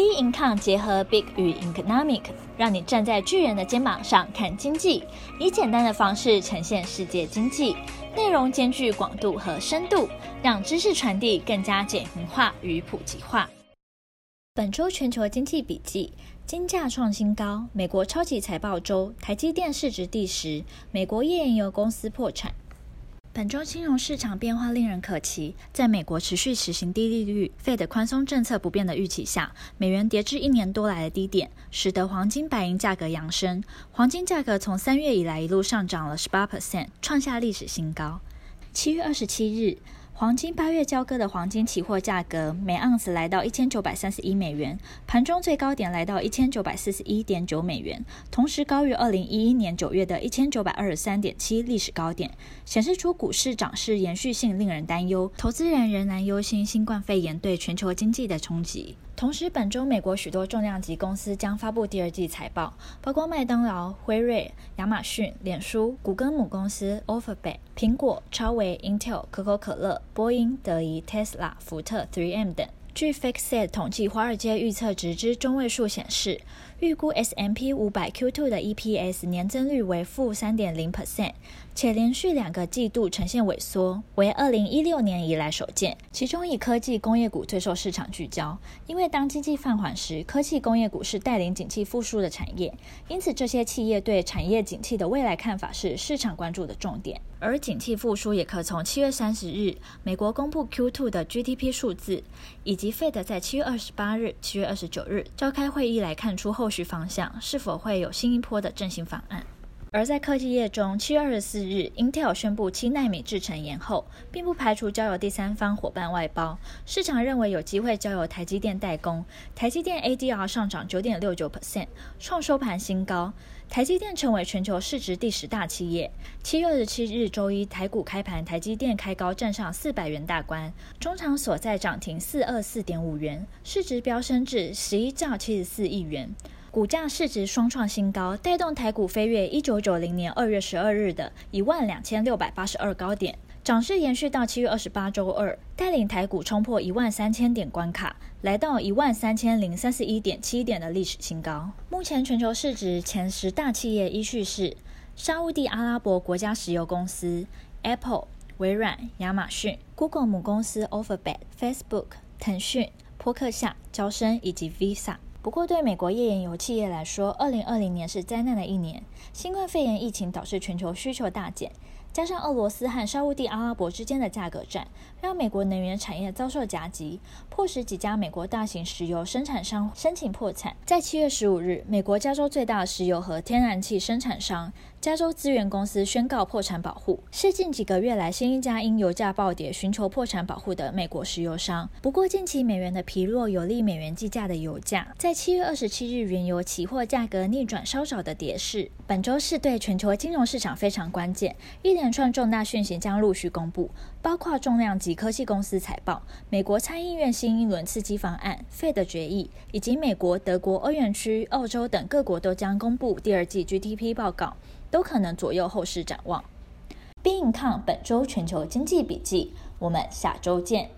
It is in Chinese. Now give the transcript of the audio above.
B income 结合 Big 与 Economic，让你站在巨人的肩膀上看经济，以简单的方式呈现世界经济，内容兼具广度和深度，让知识传递更加简明化与普及化。本周全球经济笔记：金价创新高，美国超级财报周，台积电市值第十，美国页岩油公司破产。本周金融市场变化令人可期，在美国持续实行低利率、Fed 宽松政策不变的预期下，美元跌至一年多来的低点，使得黄金、白银价格扬升。黄金价格从三月以来一路上涨了十八 percent，创下历史新高。七月二十七日。黄金八月交割的黄金期货价格每盎司来到一千九百三十一美元，盘中最高点来到一千九百四十一点九美元，同时高于二零一一年九月的一千九百二十三点七历史高点，显示出股市涨势延续性令人担忧，投资人仍然忧心新冠肺炎对全球经济的冲击。同时，本周美国许多重量级公司将发布第二季财报，包括麦当劳、辉瑞、亚马逊、脸书、谷歌母公司 Alphabet、苹果、超维、Intel、可口可乐、波音、德仪、Tesla、福特、3M 等。据 FactSet 统计，华尔街预测值之中位数显示，预估 S&P 五百 Q2 的 EPS 年增率为负三点零 percent。且连续两个季度呈现萎缩，为二零一六年以来首见。其中以科技工业股最受市场聚焦，因为当经济放缓时，科技工业股是带领景气复苏的产业，因此这些企业对产业景气的未来看法是市场关注的重点。而景气复苏也可从七月三十日美国公布 Q2 的 GDP 数字，以及 Fed 在七月二十八日、七月二十九日召开会议来看出后续方向，是否会有新一波的振兴方案。而在科技业中，七月二十四日，Intel 宣布七奈米制程延后，并不排除交由第三方伙伴外包。市场认为有机会交由台积电代工。台积电 ADR 上涨九点六九 percent，创收盘新高。台积电成为全球市值第十大企业。七月二十七日周一，台股开盘，台积电开高站上四百元大关，中场所在涨停四二四点五元，市值飙升至十一兆七十四亿元。股价市值双创新高，带动台股飞跃一九九零年二月十二日的一万两千六百八十二高点，涨势延续到七月二十八周二，带领台股冲破一万三千点关卡，来到一万三千零三十一点七点的历史新高。目前全球市值前十大企业依序是沙乌地阿拉伯国家石油公司、Apple、微软、亚马逊、Google 母公司 Alphabet、Facebook、腾讯、波克夏、娇生以及 Visa。不过，对美国页岩油企业来说，二零二零年是灾难的一年。新冠肺炎疫情导致全球需求大减，加上俄罗斯和沙乌地阿拉伯之间的价格战，让美国能源产业遭受夹击，迫使几家美国大型石油生产商申请破产。在七月十五日，美国加州最大石油和天然气生产商。加州资源公司宣告破产保护，是近几个月来新一家因油价暴跌寻求破产保护的美国石油商。不过，近期美元的疲弱有利美元计价的油价，在七月二十七日原油期货价格逆转稍早的跌势。本周是对全球金融市场非常关键，一连串重大讯息将陆续公布，包括重量级科技公司财报、美国参议院新一轮刺激方案、费的决议，以及美国、德国、欧元区、澳洲等各国都将公布第二季 GDP 报告。都可能左右后市展望。Big Income 本周全球经济笔记，我们下周见。